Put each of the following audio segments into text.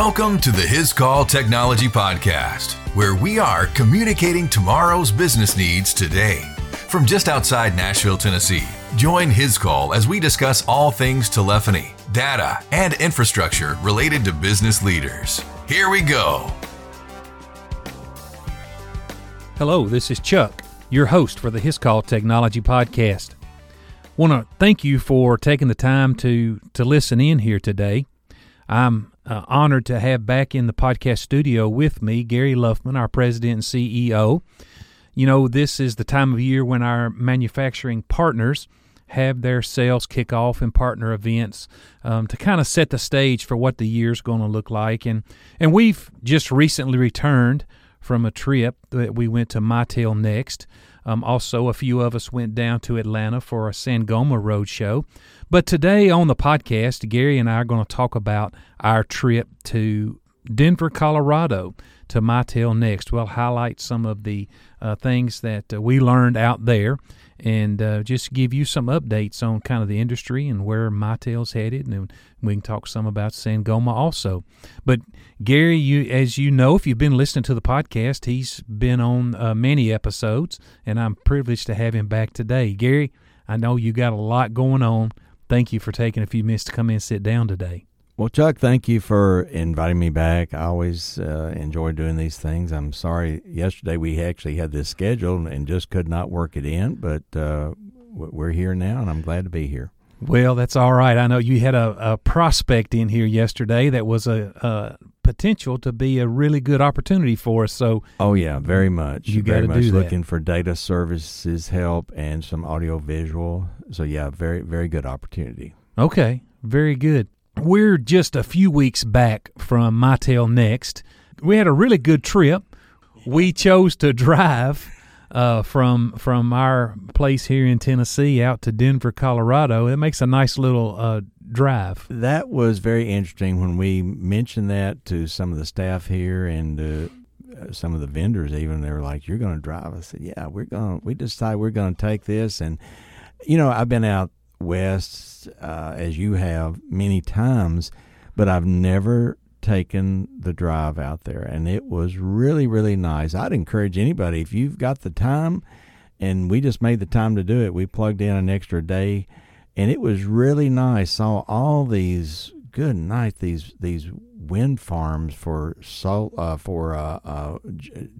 Welcome to the Hiscall Technology Podcast, where we are communicating tomorrow's business needs today. From just outside Nashville, Tennessee, join Hiscall as we discuss all things telephony, data, and infrastructure related to business leaders. Here we go. Hello, this is Chuck, your host for the Hiscall Technology Podcast. Want to thank you for taking the time to to listen in here today. I'm uh, honored to have back in the podcast studio with me Gary Luffman, our president and CEO. You know, this is the time of year when our manufacturing partners have their sales kickoff and partner events um, to kind of set the stage for what the year's going to look like. And and we've just recently returned from a trip that we went to Mitel Next. Um, also, a few of us went down to Atlanta for a Sangoma Road Show. But today on the podcast, Gary and I are going to talk about our trip to Denver, Colorado to Mitel Next. We'll highlight some of the uh, things that uh, we learned out there and uh, just give you some updates on kind of the industry and where Mitel's headed, and we can talk some about Sangoma also. But Gary, you as you know, if you've been listening to the podcast, he's been on uh, many episodes, and I'm privileged to have him back today. Gary, I know you got a lot going on. Thank you for taking a few minutes to come in and sit down today. Well, Chuck, thank you for inviting me back. I always uh, enjoy doing these things. I'm sorry yesterday we actually had this scheduled and just could not work it in, but uh, we're here now, and I'm glad to be here. Well, that's all right. I know you had a, a prospect in here yesterday that was a, a, potential to be a really good opportunity for us. So, oh yeah, very much. You got to do that. Looking for data services help and some audio visual. So yeah, very very good opportunity. Okay, very good. We're just a few weeks back from Mitel Next. We had a really good trip. We chose to drive uh, from from our place here in Tennessee out to Denver, Colorado. It makes a nice little uh, drive. That was very interesting when we mentioned that to some of the staff here and uh, some of the vendors. Even they were like, "You're going to drive?" I said, "Yeah, we're going. We decided we're going to take this." And you know, I've been out west uh, as you have many times, but I've never taken the drive out there, and it was really really nice. I'd encourage anybody if you've got the time, and we just made the time to do it. We plugged in an extra day, and it was really nice. Saw all these good night these these wind farms for sol uh, for uh, uh,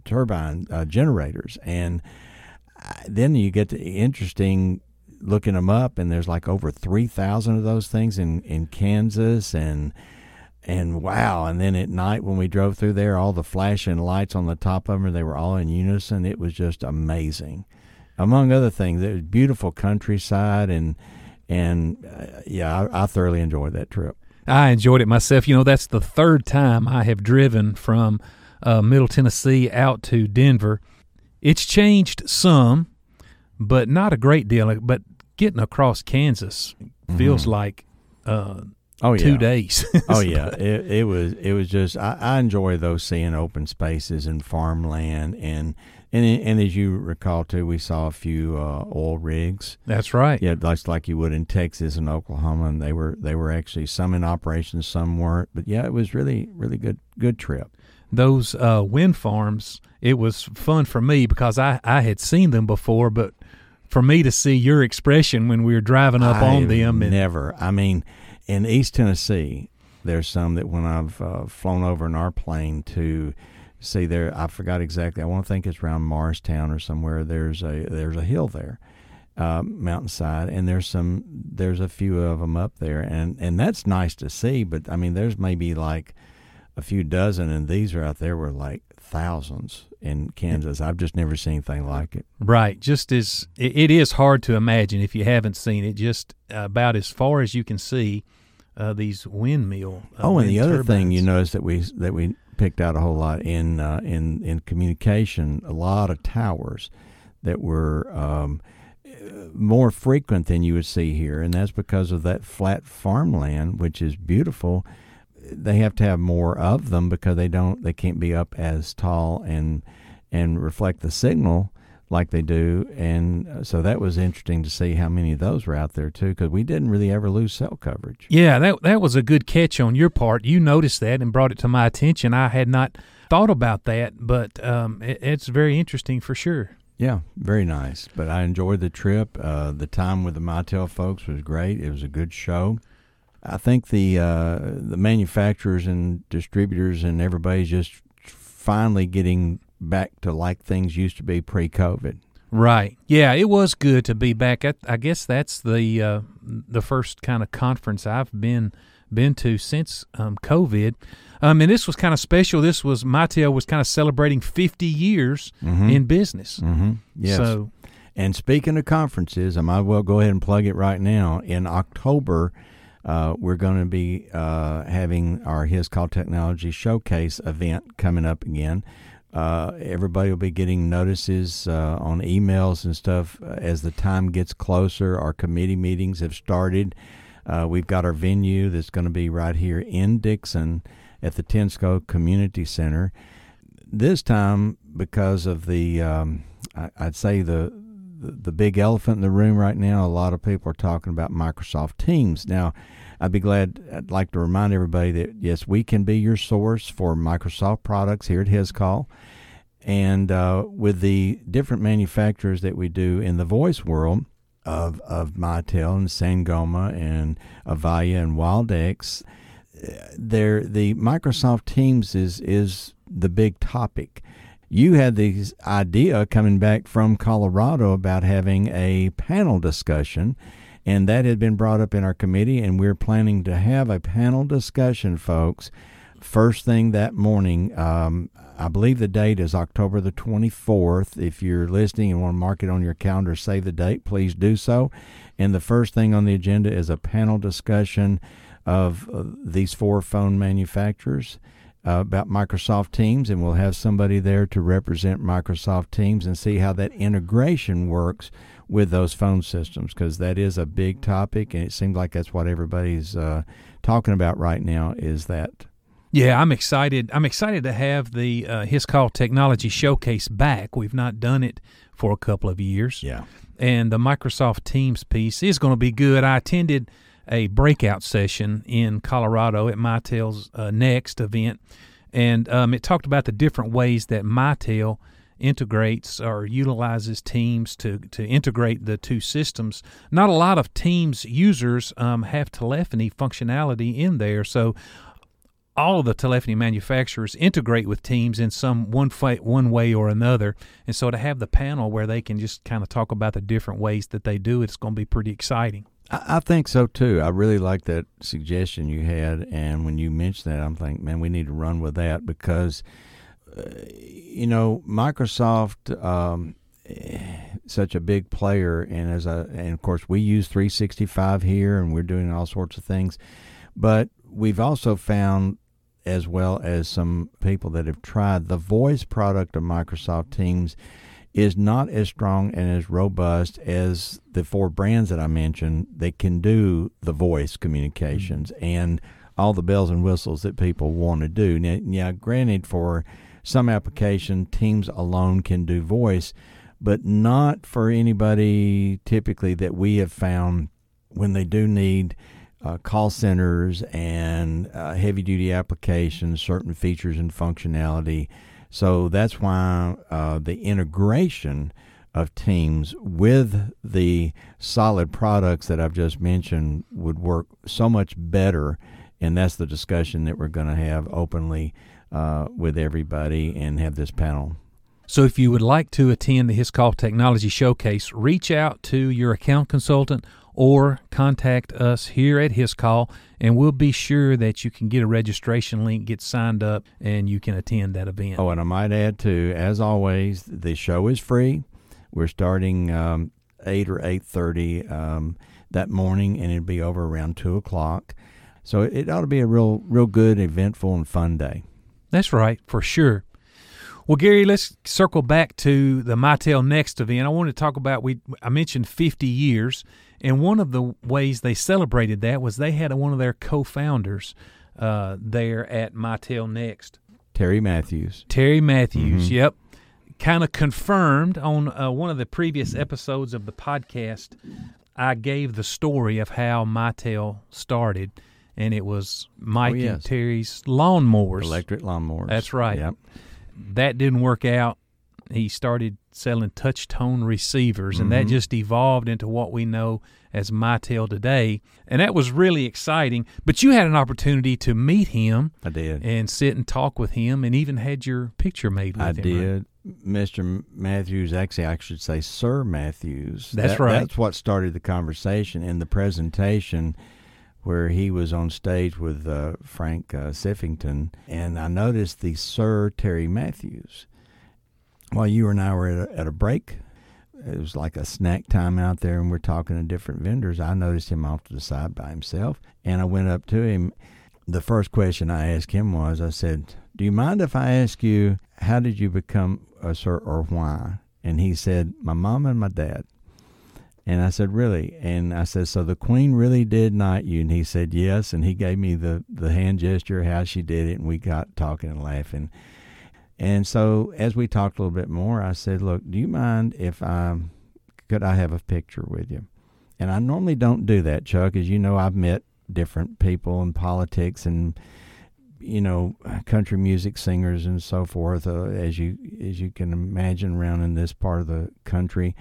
turbine uh, generators and uh, then you get the interesting looking them up, and there's like over three thousand of those things in in Kansas, and and wow! And then at night when we drove through there, all the flashing lights on the top of them, they were all in unison. It was just amazing. Among other things, it was beautiful countryside, and and uh, yeah, I, I thoroughly enjoyed that trip. I enjoyed it myself. You know, that's the third time I have driven from uh, Middle Tennessee out to Denver. It's changed some but not a great deal. But getting across Kansas feels mm-hmm. like uh, oh yeah. two days. oh yeah, it, it, was it was just I, I, enjoy those seeing open spaces and farmland and. And, and as you recall too, we saw a few uh, oil rigs. That's right. Yeah, just like you would in Texas and Oklahoma, and they were they were actually some in operation, some weren't. But yeah, it was really really good good trip those uh, wind farms, it was fun for me because I, I had seen them before, but for me to see your expression when we were driving up I on them. And, never. I mean, in East Tennessee, there's some that when I've uh, flown over in our plane to see there, I forgot exactly. I want to think it's around Morristown or somewhere. There's a there's a hill there, uh, mountainside, and there's some there's a few of them up there, and and that's nice to see. But I mean, there's maybe like a few dozen, and these are out there were like thousands in Kansas. I've just never seen anything like it. Right. Just as it, it is hard to imagine if you haven't seen it. Just about as far as you can see, uh, these windmill. Uh, oh, and the other turbines. thing you notice that we that we picked out a whole lot in uh, in in communication, a lot of towers that were. Um, more frequent than you would see here, and that's because of that flat farmland, which is beautiful they have to have more of them because they don't they can't be up as tall and and reflect the signal like they do, and uh, so that was interesting to see how many of those were out there too, because we didn't really ever lose cell coverage. Yeah, that that was a good catch on your part. You noticed that and brought it to my attention. I had not thought about that, but um, it, it's very interesting for sure. Yeah, very nice. But I enjoyed the trip. Uh, the time with the Mitel folks was great. It was a good show. I think the uh, the manufacturers and distributors and everybody's just finally getting back to like things used to be pre-COVID. Right. Yeah, it was good to be back. I, I guess that's the uh, the first kind of conference I've been been to since um, COVID. Um, and this was kind of special. This was Mitel was kind of celebrating 50 years Mhm. in business. Mm-hmm. Yes. So And speaking of conferences, I might as well go ahead and plug it right now. In October, uh, we're going to be uh, having our Hiscall Technology Showcase event coming up again. Uh, everybody will be getting notices uh, on emails and stuff uh, as the time gets closer. Our committee meetings have started. Uh, we've got our venue that's going to be right here in Dickson at the Tennsco Community Center. This time, because of the, um, I, I'd say the, the the big elephant in the room right now, a lot of people are talking about Microsoft Teams. Now, I'd be glad, I'd like to remind everybody that yes, we can be your source for Microsoft products here at Hiscall. And uh, with the different manufacturers that we do in the voice world of, of Mitel and Sangoma and Avaya and Wildix, there the Microsoft Teams is is the big topic. You had this idea coming back from Colorado about having a panel discussion, and that had been brought up in our committee, and we're planning to have a panel discussion, folks. First thing that morning, um, I believe the date is October the 24th. If you're listening and want to mark it on your calendar, save the date, please do so. And the first thing on the agenda is a panel discussion of uh, these four phone manufacturers uh, about Microsoft Teams, and we'll have somebody there to represent Microsoft Teams and see how that integration works with those phone systems because that is a big topic, and it seems like that's what everybody's uh, talking about right now. Is that Yeah, I'm excited. I'm excited to have the uh, Hiscall Technology Showcase back. We've not done it for a couple of years. yeah? And the Microsoft Teams piece is going to be good. I attended a breakout session in Colorado at Mitel's uh, next event, and um, it talked about the different ways that Mitel integrates or utilizes Teams to to integrate the two systems. Not a lot of Teams users um, have telephony functionality in there, so all of the telephony manufacturers integrate with Teams in some one fa- one way or another. And so to have the panel where they can just kind of talk about the different ways that they do it, it's going to be pretty exciting. I, I think so too. I really like that suggestion you had, and when you mentioned that, I'm thinking, man, we need to run with that because, you know, Microsoft, um, eh, such a big player, and as a, and of course we use 365 here, and we're doing all sorts of things, but we've also found as well as some people that have tried the voice product of Microsoft Teams is not as strong and as robust as the four brands that I mentioned that can do the voice communications and all the bells and whistles that people want to do. Now, yeah, granted, for some application, Teams alone can do voice, but not for anybody typically that we have found when they do need uh, call centers and uh, heavy duty applications, certain features and functionality. So that's why uh, the integration of Teams with the solid products that I've just mentioned would work so much better. And that's the discussion that we're going to have openly uh, with everybody and have this panel. So if you would like to attend the Hiscall Technology Showcase, reach out to your account consultant or contact us here at Hiscall, and we'll be sure that you can get a registration link, get signed up, and you can attend that event. Oh, and I might add too, as always, the show is free. We're starting um, eight or eight thirty um, that morning, and it'll be over around two o'clock. So it ought to be a real, real good, eventful, and fun day. That's right, for sure. Well, Gary, let's circle back to the Mitel Next event. I want to talk about we. I mentioned 50 years, and one of the ways they celebrated that was they had one of their co-founders uh, there at Mitel Next, Terry Matthews. Terry Matthews. Mhm. Yep, kind of confirmed on uh, one of the previous episodes of the podcast. I gave the story of how Mitel started, and it was Mike Oh, yes. and Terry's lawnmowers. Electric lawnmowers. That's right. Yep. That didn't work out. He started selling touch tone receivers, and that Mhm. just evolved into what we know as Mitel today. And that was really exciting. But you had an opportunity to meet him I did. and sit and talk with him, and even had your picture made with I him. right? did. Mr. Matthews, actually, I should say Sir Matthews. That's That- right. That's what started the conversation in the presentation where he was on stage with uh, Frank uh, Siffington. And I noticed the Sir Terry Matthews. While you and I were at a, at a break, it was like a snack time out there, and we're talking to different vendors. I noticed him off to the side by himself, and I went up to him. The first question I asked him was, I said, "Do you mind if I ask you how did you become a sir or why?" And he said, "My mom and my dad." And I said, "Really?" And I said, "So the queen really did knight you?" And he said, "Yes." And he gave me the the hand gesture how she did it, and we got talking and laughing. And so as we talked a little bit more, I said, "Look, do you mind if I could I have a picture with you?" And I normally don't do that, Chuck. As you know, I've met different people in politics and you know country music singers and so forth, uh, as you as you can imagine around in this part of the country.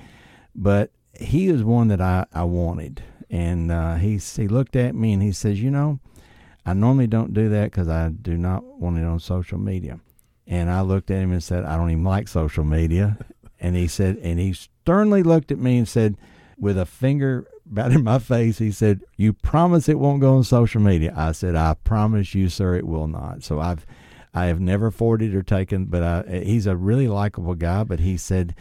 But he is one that I I wanted, and uh, he he looked at me and he says, "You know, I normally don't do that because I do not want it on social media." And I looked at him and said, "I don't even like social media." and he said, and he sternly looked at me and said, with a finger about in my face, he said, "You promise it won't go on social media?" I said, "I promise you, sir, it will not." So I've, I have never forwarded or taken, but I, he's a really likable guy. But he said,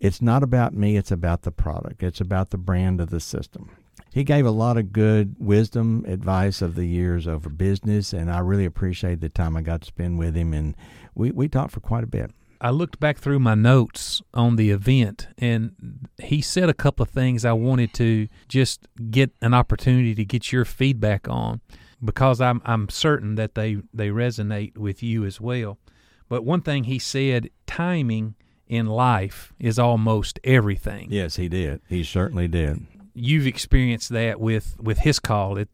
"It's not about me; it's about the product. It's about the brand of the system." He gave a lot of good wisdom, advice of the years over business, and I really appreciate the time I got to spend with him. And we we talked for quite a bit. I looked back through my notes on the event, and he said a couple of things I wanted to just get an opportunity to get your feedback on, because I'm I'm certain that they they resonate with you as well. But one thing he said, timing in life is almost everything. Yes, he did. He certainly did. You've experienced that with with his call. It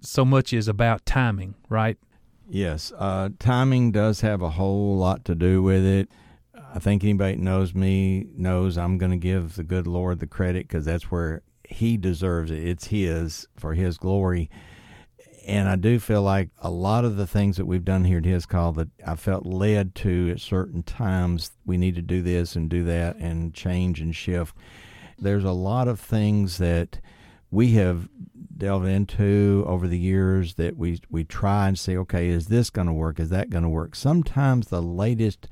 so much is about timing, right? Yes, uh, timing does have a whole lot to do with it. I think anybody that knows me knows I'm going to give the good Lord the credit because that's where He deserves it. It's His for His glory. And I do feel like a lot of the things that we've done here at Hiscall that I felt led to at certain times, we need to do this and do that and change and shift. There's a lot of things that we have delved into over the years that we we try and say, okay, is this going to work? Is that going to work? Sometimes the latest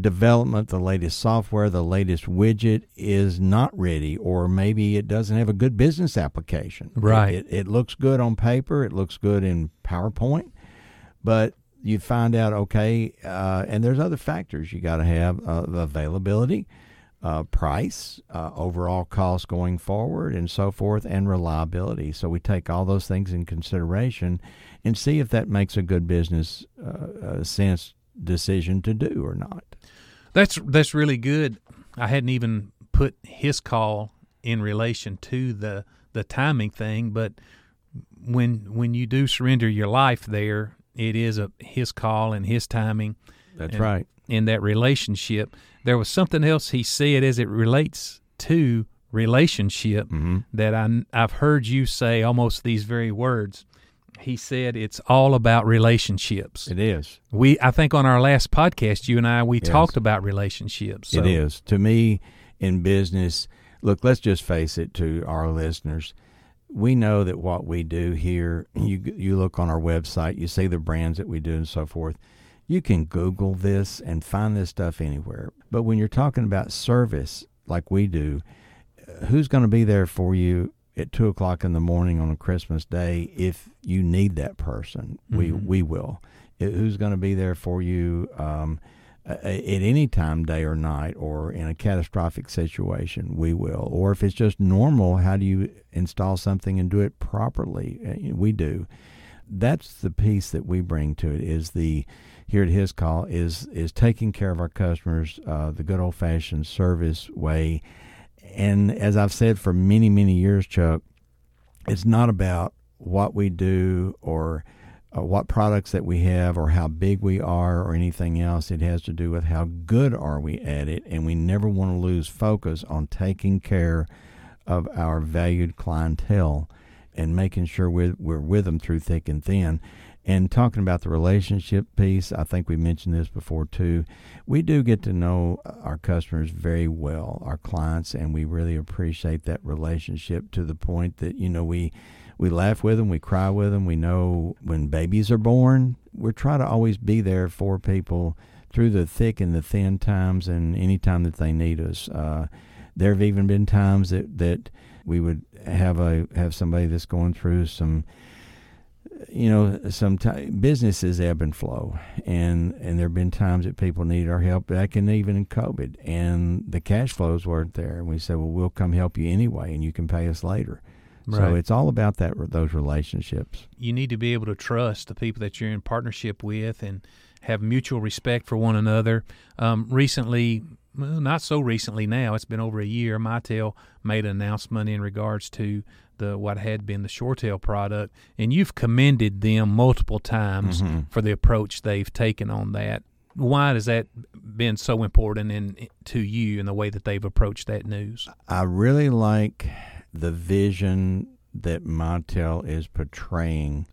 development, the latest software, the latest widget is not ready, or maybe it doesn't have a good business application. Right. It, it, looks good on paper. It looks good in PowerPoint, but you find out, okay, uh, and there's other factors you got to have uh, availability uh, price, uh, overall cost going forward, and so forth, and reliability. So we take all those things in consideration and see if that makes a good business uh, uh, sense decision to do or not. That's that's really good. I hadn't even put his call in relation to the the timing thing, but when when you do surrender your life there, it is a his call and his timing. That's And- right. in that relationship. There was something else he said as it relates to relationship hmm that I, I've heard you say almost these very words. He said it's all about relationships. It is. We, I think, on our last podcast, you and I, we Yes. talked about relationships. So, It is. To me, in business, look, let's just face it to our listeners. We know that what we do here, you you look on our website, you see the brands that we do and so forth. You can Google this and find this stuff anywhere. But when you're talking about service like we do, who's going to be there for you at two o'clock in the morning on a Christmas day if you need that person? We Mhm. we will. Uh, Who's going to be there for you? Um, at any time, day or night, or in a catastrophic situation, we will. Or if it's just normal, how do you install something and do it properly? Uh, We do. that's the piece that we bring to it is the here at his call is is taking care of our customers uh, the good old fashioned service way and as I've said for many many years Chuck it's not about what we do or uh, what products that we have or how big we are or anything else. It has to do with how good are we at it, and we never want to lose focus on taking care of our valued clientele and making sure we're, we're with them through thick and thin. And talking about the relationship piece, I think we mentioned this before too. We do get to know our customers very well, our clients, and we really appreciate that relationship to the point that, you know, we we laugh with them, we cry with them. We know when babies are born, we're trying to always be there for people through the thick and the thin times and any time that they need us. Uh, there have even been times that, that we would have a have somebody that's going through some you know some t- businesses ebb and flow and and there have been times that people need our help back and even in covid and the cash flows weren't there and we said well we'll come help you anyway and you can pay us later Right. So it's all about that those relationships. You need to be able to trust the people that you're in partnership with and have mutual respect for one another. Um, recently, well, not so recently now, it's been over a year, Mitel made an announcement in regards to the what had been the ShoreTel product, and you've commended them multiple times mm-hmm. for the approach they've taken on that. Why has that been so important in, to you in the way that they've approached that news? I really like the vision that Mitel is portraying.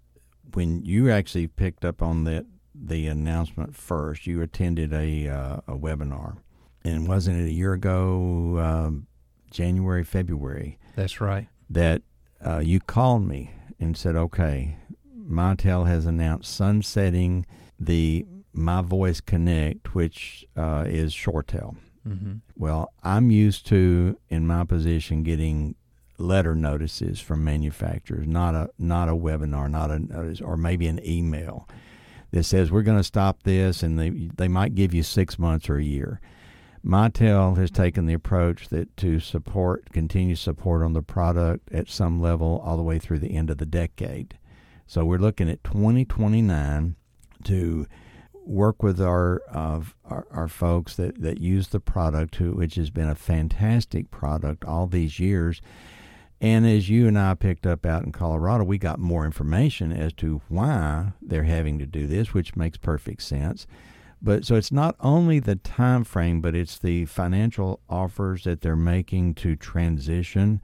When you actually picked up on that the announcement first, you attended a uh, a webinar, and wasn't it a year ago, um, January, February? That's right. That uh, you called me and said, "Okay, Mitel has announced sunsetting the MiVoice Connect, which uh, is ShoreTel." Mm-hmm. Well, I'm used to in my position getting letter notices from manufacturers, not a not a webinar, not a notice, or maybe an email that says we're going to stop this, and they they might give you six months or a year. Mitel has taken the approach that to support continue support on the product at some level all the way through the end of the decade. So we're looking at 2029 to work with our, uh, our, our folks that, that use the product, who, which has been a fantastic product all these years, and as you and I picked up out in Colorado, we got more information as to why they're having to do this, which makes perfect sense. But so it's not only the time frame, but it's the financial offers that they're making to transition.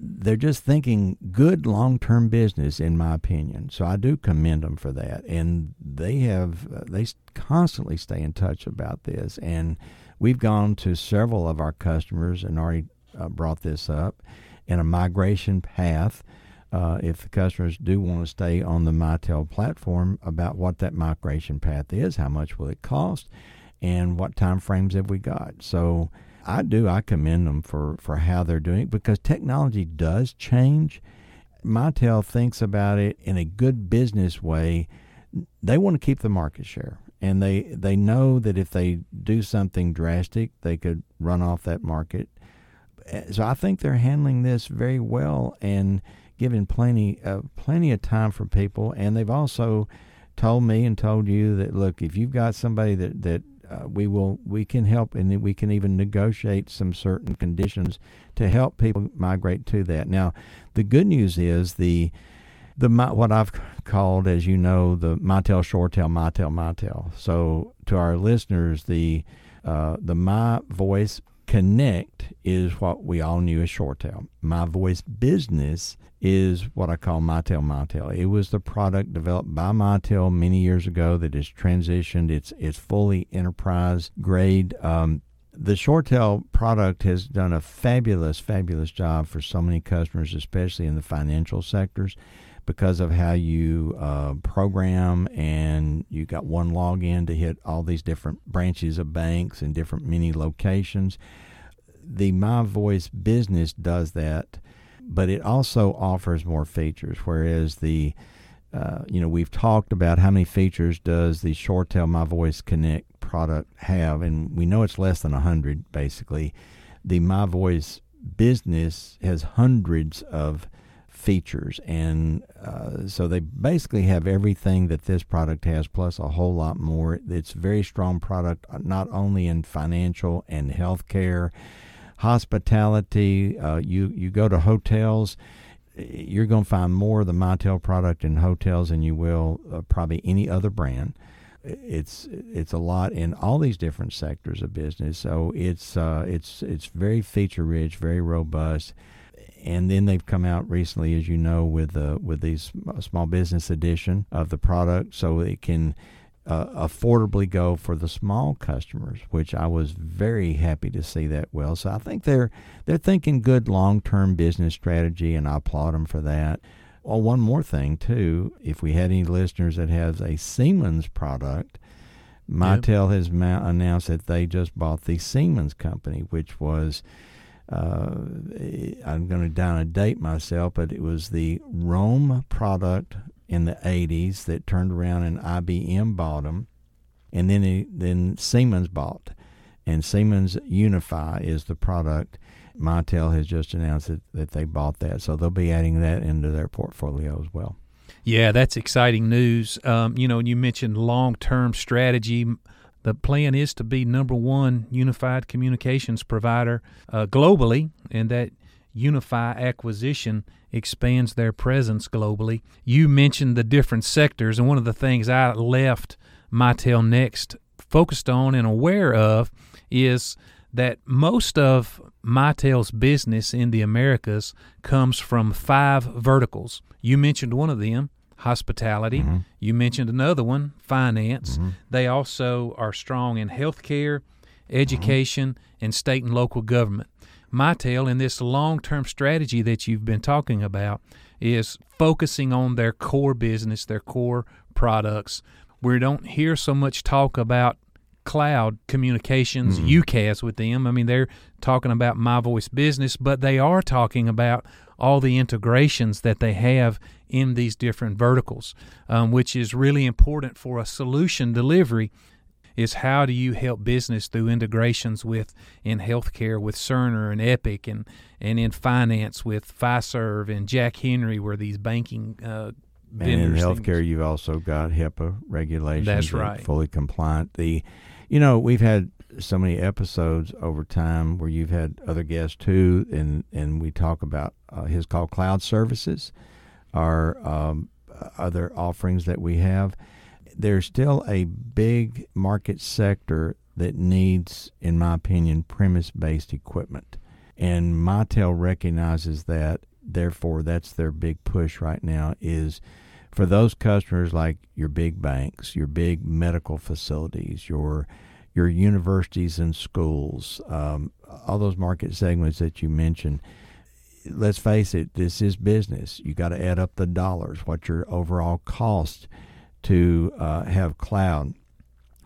They're just thinking good long term business, in my opinion. So I do commend them for that. And they have, uh, they constantly stay in touch about this. And we've gone to several of our customers and already uh, brought this up in a migration path. Uh, if the customers do want to stay on the Mitel platform, about what that migration path is, how much will it cost, and what time frames have we got. So I do I commend them for for how they're doing it because technology does change. Mitel thinks about it in a good business way. They want to keep the market share, and they they know that if they do something drastic, they could run off that market so I think they're handling this very well and giving plenty uh, plenty of time for people. And they've also told me and told you that look, if you've got somebody that that uh, we will we can help and we can even negotiate some certain conditions to help people migrate to that. Now, the good news is the the what I've called, as you know, the Mitel ShoreTel Mitel Mitel. So to our listeners, the uh, the MiVoice Connect is what we all knew as ShoreTel. MiVoice Business is what I call Mitel Mitel. It was the product developed by Mitel many years ago that has transitioned. It's it's fully enterprise grade. Um, the ShoreTel product has done a fabulous, fabulous job for so many customers, especially in the financial sectors because of how you uh, program and you got one login to hit all these different branches of banks and different mini locations. The MiVoice business does that, but it also offers more features. Whereas the uh, you know we've talked about how many features does the ShoreTel MiVoice Connect product have, and we know it's less than hundred basically. The MiVoice business has hundreds of features, and uh, so they basically have everything that this product has, plus a whole lot more. It's a very strong product, uh, not only in financial and healthcare, hospitality. Uh, you you go to hotels you're going to find more of the Mitel product in hotels than you will uh, probably any other brand. It's it's a lot in all these different sectors of business. So it's uh, it's it's very feature rich, very robust. And then they've come out recently, as you know, with uh, with these small business edition of the product, so it can uh, affordably go for the small customers, which I was very happy to see that well. So I think they're they're thinking good long term business strategy, and I applaud them for that. Well, one more thing too, if we had any listeners that has a Siemens product, Mitel yep. has ma- announced that they just bought the Siemens company, which was. Uh, I'm going to down a date myself, but it was the ROLM product in the 80s that turned around and IBM bought them. And then, he, then Siemens bought. And Siemens Unify is the product. Mitel has just announced that, that they bought that. So they'll be adding that into their portfolio as well. Yeah, that's exciting news. Um, you know, you mentioned long term strategy. The plan is to be number one unified communications provider uh, globally, and that Unify acquisition expands their presence globally. You mentioned the different sectors, and one of the things I left Mitel Next focused on and aware of is that most of Mitel's business in the Americas comes from five verticals. You mentioned one of them, hospitality. Mm-hmm. You mentioned another one, finance. Mm-hmm. They also are strong in healthcare, education, mm-hmm. and state and local government. My Mitel in this long term strategy that you've been talking about is focusing on their core business, their core products. We don't hear so much talk about cloud communications, mm-hmm. UCaaS with them. I mean, they're talking about MiVoice Business, but they are talking about all the integrations that they have in these different verticals, um, which is really important for a solution delivery is how do you help business through integrations with in healthcare with Cerner and Epic and and in finance with Fiserv and Jack Henry where these banking uh, and in healthcare things. you've also got HIPAA regulations that's right fully compliant the you know we've had so many episodes over time where you've had other guests too and and we talk about uh, his called cloud services our um, other offerings that we have there's still a big market sector that needs, in my opinion, premise based equipment. And Mitel recognizes that. Therefore, that's their big push right now is for those customers like your big banks, your big medical facilities, your your universities and schools, um, all those market segments that you mentioned. Let's face it, this is business. You got to add up the dollars. What your overall cost to uh, have cloud,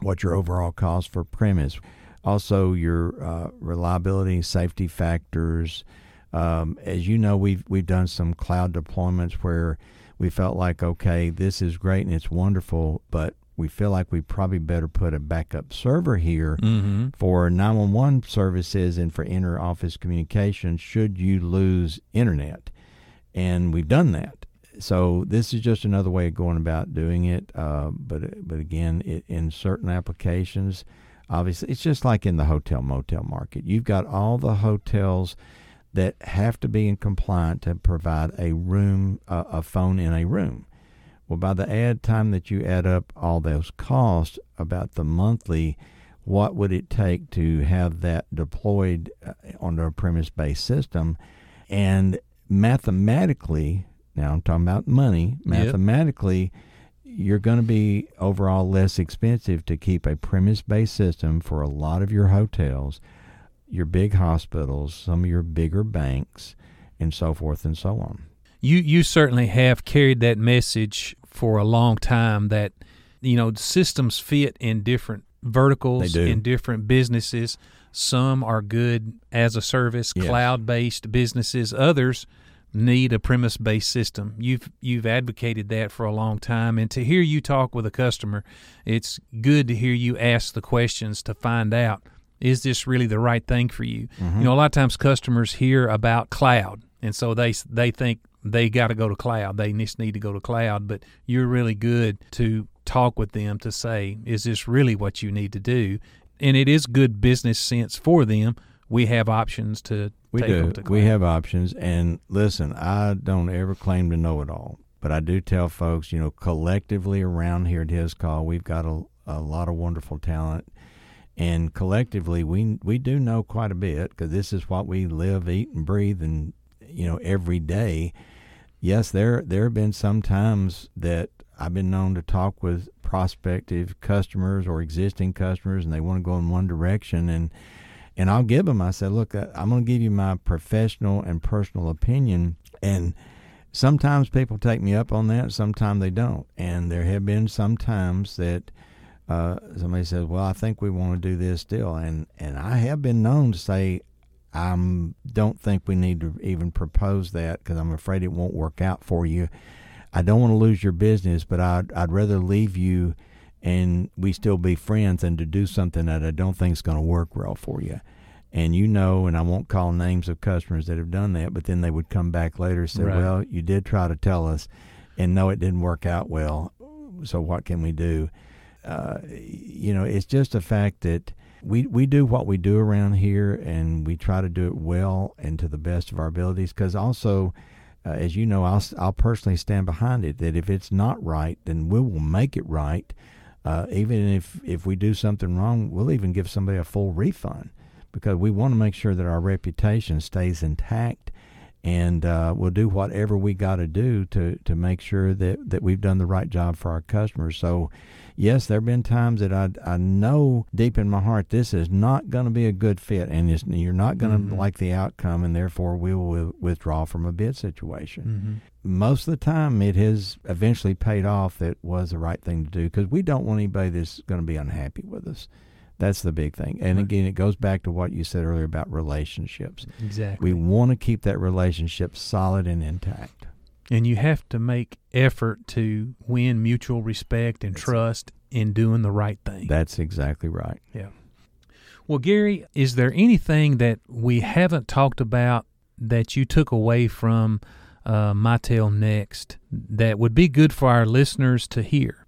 what your overall cost for premise, also your uh, reliability, safety factors. Um, as you know, we've we've done some cloud deployments where we felt like, okay, this is great and it's wonderful, but we feel like we probably better put a backup server here mm-hmm. for 911 services and for inter office communication should you lose internet. And we've done that so this is just another way of going about doing it. Uh, but but again, it, in certain applications, obviously, it's just like in the hotel motel market. You've got all the hotels that have to be in compliant to provide a room, uh, a phone in a room. Well, by the add time that you add up all those costs, about the monthly, what would it take to have that deployed uh, on a premise-based system? And mathematically, now I'm talking about money. Mathematically, yep. you're going to be overall less expensive to keep a premise-based system for a lot of your hotels, your big hospitals, some of your bigger banks, and so forth and so on. You you certainly have carried that message for a long time that you know systems fit in different verticals in different businesses. Some are good as a service, yes. cloud-based businesses. Others need a premise based system. You've you've advocated that for a long time and to hear you talk with a customer, it's good to hear you ask the questions to find out is this really the right thing for you? Mm-hmm. You know, a lot of times customers hear about cloud and so they they think they got to go to cloud. They just need to go to cloud. But you're really good to talk with them to say, is this really what you need to do? And it is good business sense for them. We have options to we take do. them to cloud. We have options. And listen, I don't ever claim to know it all, but I do tell folks, you know, collectively around here at Hiscall, we've got a, a lot of wonderful talent. And collectively, we we do know quite a bit because this is what we live, eat, and breathe, and you know every day. Yes, there there have been some times that I've been known to talk with prospective customers or existing customers, and they want to go in one direction, and and I'll give them. I said, look, I'm going to give you my professional and personal opinion, and sometimes people take me up on that, sometimes they don't, and there have been some times that. Uh, somebody says, "Well, I think we want to do this deal," and and I have been known to say, I don't think we need to even propose that because I'm afraid it won't work out for you. I don't want to lose your business, but I'd, I'd rather leave you and we still be friends than to do something that I don't think is going to work well for you. And you know, and I won't call names of customers that have done that, but then they would come back later and say, Right. Well, you did try to tell us, and no, it didn't work out well. So what can we do? Uh, you know, it's just a fact that we we do what we do around here, and we try to do it well and to the best of our abilities. Because also, uh, as you know, I'll I'll personally stand behind it. That if it's not right, then we will make it right. Uh, even if if we do something wrong, we'll even give somebody a full refund because we want to make sure that our reputation stays intact. And uh, we'll do whatever we got to do to to make sure that, that we've done the right job for our customers. So, yes, there have been times that I, I know deep in my heart this is not going to be a good fit, and it's, you're not going to Mhm. like the outcome, and therefore we will withdraw from a bid situation. Mhm. Most of the time, it has eventually paid off. That was the right thing to do because we don't want anybody that's going to be unhappy with us. That's the big thing. And Right. again, it goes back to what you said earlier about relationships. Exactly. We want to keep that relationship solid and intact. and you have to make effort to win mutual respect and That's- trust in doing the right thing. That's exactly right. Yeah. Well, Gary, is there anything that we haven't talked about that you took away from uh, tale Next that would be good for our listeners to hear?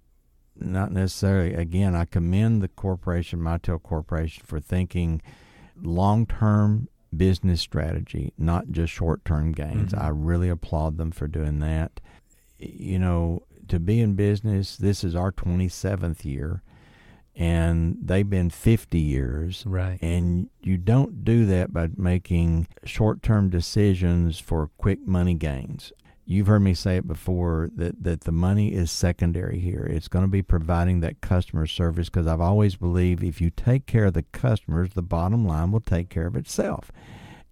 Not necessarily. Again, I commend the corporation, Mitel Corporation, for thinking long term business strategy, not just short term gains. Mhm. I really applaud them for doing that. You know, to be in business, this is our 27th year, and they've been 50 years. Right. And you don't do that by making short term decisions for quick money gains. You've heard me say it before that, that the money is secondary here. It's going to be providing that customer service because I've always believed if you take care of the customers, the bottom line will take care of itself.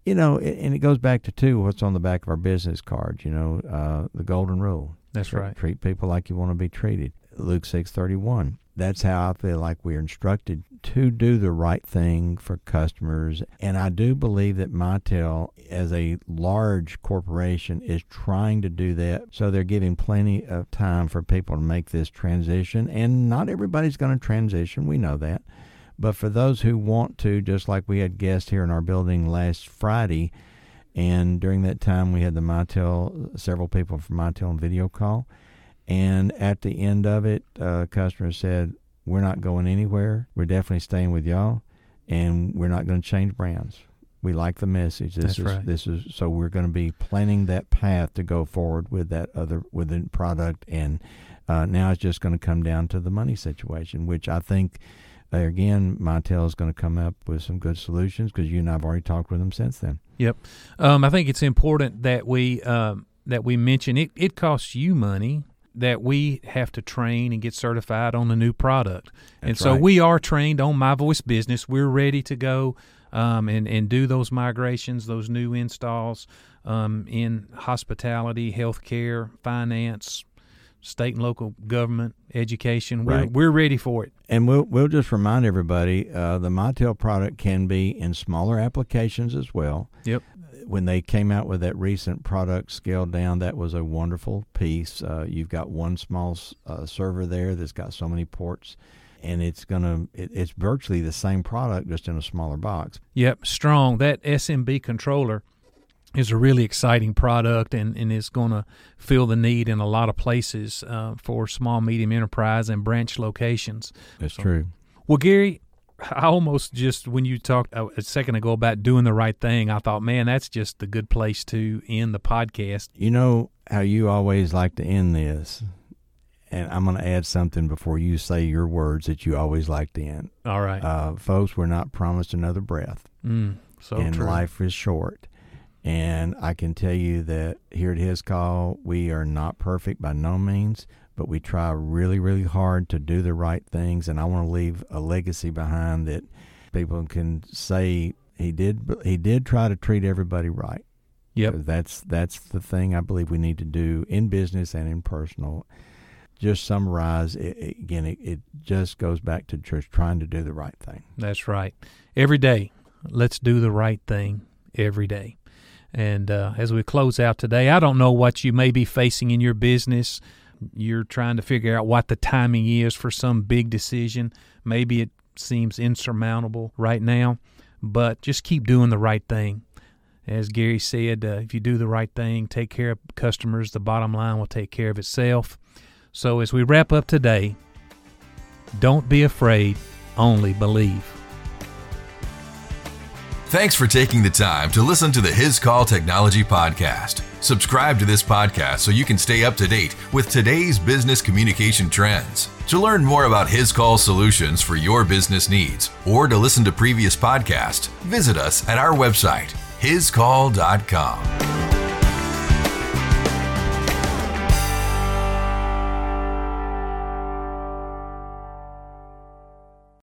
You know, and it goes back to, two what's on the back of our business cards, you know, uh, the golden rule. That's right. Treat people like you want to be treated. Luke six thirty one. That's how I feel like we're instructed to do the right thing for customers. And I do believe that Mitel, as a large corporation, is trying to do that. So they're giving plenty of time for people to make this transition. And not everybody's going to transition. We know that. But for those who want to, just like we had guests here in our building last Friday, and during that time we had the Mitel, several people from Mitel on video call. And at the end of it, uh, customers said, "We're not going anywhere. We're definitely staying with y'all, and we're not going to change brands. We like the message. This That's is right. this is so we're going to be planning that path to go forward with that other with the product, and uh, now it's just going to come down to the money situation, which I think." uh, Again, Mitel is going to come up with some good solutions because you and I have already talked with them since then. Yep, um, I think it's important that we um, that we mention it. It costs you money that we have to train and get certified on the new product, and so right. we are trained on MiVoice Business. We're ready to go um, and and do those migrations, those new installs um, in hospitality, healthcare, finance, state and local government, education. We're Right. we're ready for it. And we'll we'll just remind everybody, uh, the Mitel product can be in smaller applications as well. Yep. When they came out with that recent product scaled down, that was a wonderful piece. Uh, you've got one small uh, server there that's got so many ports, and it's gonna it, it's virtually the same product just in a smaller box. Yep, strong. That SMB controller is a really exciting product and, and is going to fill the need in a lot of places uh, for small, medium enterprise and branch locations. That's so, true. Well, Gary, I almost just when you talked a second ago about doing the right thing, I thought, man, that's just the good place to end the podcast. You know how you always like to end this, and I'm going to add something before you say your words that you always like to end. All right, uh, folks, we're not promised another breath, mm, so and true. life is short. And I can tell you that here at Hiscall, we are not perfect by no means but we try really, really hard to do the right things. And I want to leave a legacy behind that people can say he did. He did try to treat everybody right. Yep. That's that's the thing I believe we need to do in business and in personal. Just summarize it, again. It, it just goes back to just trying to do the right thing. That's right. Every day, let's do the right thing every day. And uh, as we close out today, I don't know what you may be facing in your business you're trying to figure out what the timing is for some big decision. Maybe it seems insurmountable right now, but just keep doing the right thing. As Gary said, uh, if you do the right thing, take care of customers, the bottom line will take care of itself. So as we wrap up today, don't be afraid, only believe. Thanks for taking the time to listen to the Hiscall Technology Podcast. Subscribe to this podcast so you can stay up to date with today's business communication trends. To learn more about Hiscall solutions for your business needs or to listen to previous podcasts, visit us at our website, hiscall.com.